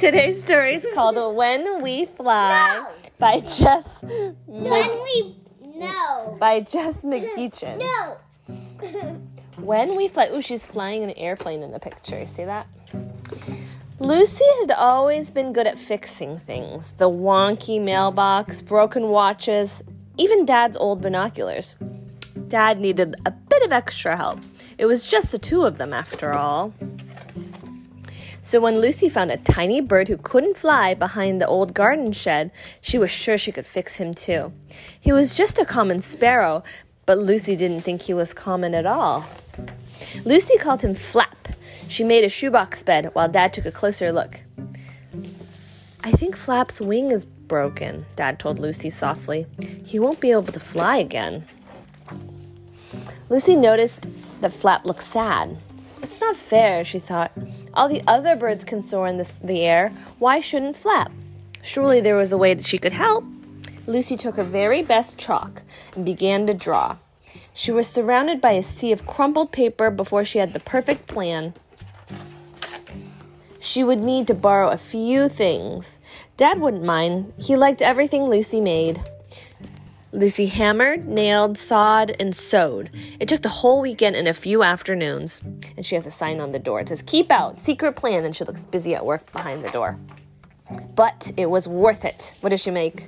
Today's story is called When We Fly by Jess When Mc- we no. by Jess McGeachin. No. When we fly, ooh, she's flying an airplane in the picture. See that? Lucy had always been good at fixing things the wonky mailbox, broken watches, even Dad's old binoculars. Dad needed a bit of extra help. It was just the two of them, after all. So when Lucy found a tiny bird who couldn't fly behind the old garden shed, she was sure she could fix him too. He was just a common sparrow, but Lucy didn't think he was common at all. Lucy called him Flap. She made a shoebox bed while Dad took a closer look. I think Flap's wing is broken, Dad told Lucy softly. He won't be able to fly again. Lucy noticed that Flap looked sad. It's not fair, she thought. All the other birds can soar in the, the air. Why shouldn't Flap? Surely there was a way that she could help. Lucy took her very best chalk and began to draw. She was surrounded by a sea of crumpled paper before she had the perfect plan. She would need to borrow a few things. Dad wouldn't mind. He liked everything Lucy made. Lucy hammered, nailed, sawed, and sewed. It took the whole weekend and a few afternoons. And she has a sign on the door. It says, Keep out, secret plan. And she looks busy at work behind the door. But it was worth it. What did she make?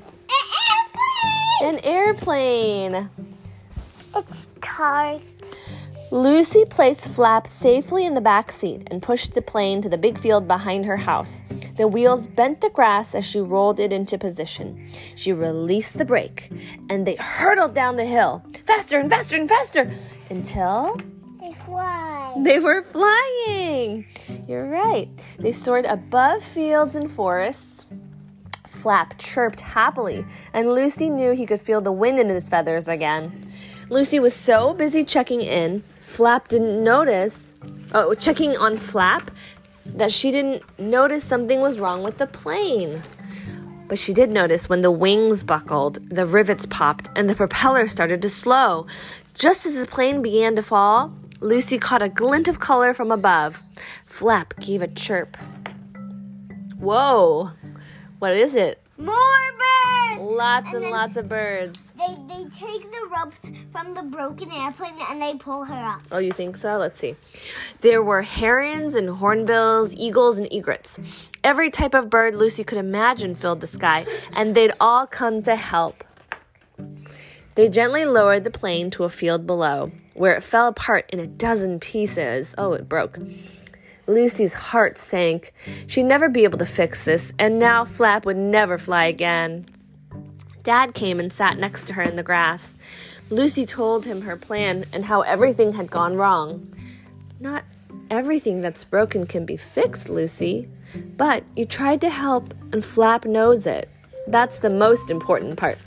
An airplane! An airplane. It's cars. Lucy placed Flap safely in the back seat and pushed the plane to the big field behind her house. The wheels bent the grass as she rolled it into position. She released the brake, and they hurtled down the hill, faster and faster and faster, until They fly. they were flying. You're right. They soared above fields and forests. Flap chirped happily, and Lucy knew he could feel the wind in his feathers again. Lucy was so busy checking in, Flap didn't notice, oh, checking on Flap, that she didn't notice something was wrong with the plane. But she did notice when the wings buckled, the rivets popped, and the propeller started to slow. Just as the plane began to fall, Lucy caught a glint of color from above. Flap gave a chirp. Whoa! What is it? More birds. Lots and, And then- lots of birds. They take the ropes from the broken airplane and they pull her up. Oh, you think so? Let's see. There were herons and hornbills, eagles and egrets. Every type of bird Lucy could imagine filled the sky, and they'd all come to help. They gently lowered the plane to a field below, where it fell apart in a dozen pieces. Oh, it broke. Lucy's heart sank. She'd never be able to fix this, and now Flap would never fly again. Dad came and sat next to her in the grass. Lucy told him her plan and how everything had gone wrong. Not everything that's broken can be fixed, Lucy, but you tried to help and Flap knows it. That's the most important part.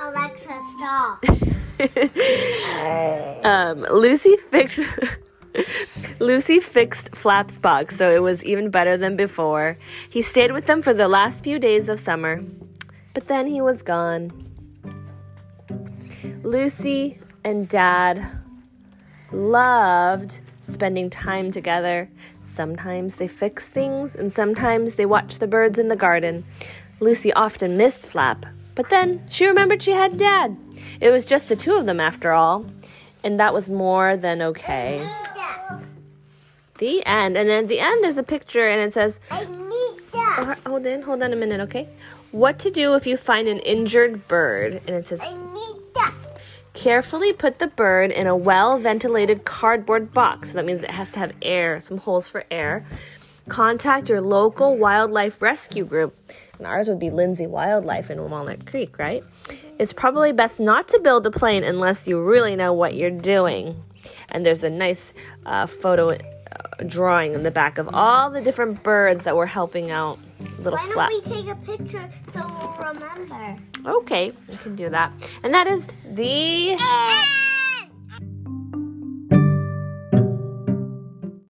Alexa, stop. Um, Lucy fixed Lucy fixed Flap's box so it was even better than before. He stayed with them for the last few days of summer, but then he was gone. Lucy and Dad loved spending time together. Sometimes they fixed things, and sometimes they watched the birds in the garden. Lucy often missed Flap, but then she remembered she had Dad. It was just the two of them after all, and that was more than okay. The end. And then at the end, there's a picture, and it says, Hold on, hold on a minute, okay? What to do if you find an injured bird? And it says, I need that. Carefully put the bird in a well ventilated cardboard box. So that means it has to have air, some holes for air. Contact your local wildlife rescue group. And ours would be Lindsay Wildlife in Walnut Creek, right? It's probably best not to build a plane unless you really know what you're doing. And there's a nice uh, photo drawing in the back of all the different birds that were helping out little Why flap. don't we take a picture so we'll remember? Okay, we can do that. And that is the!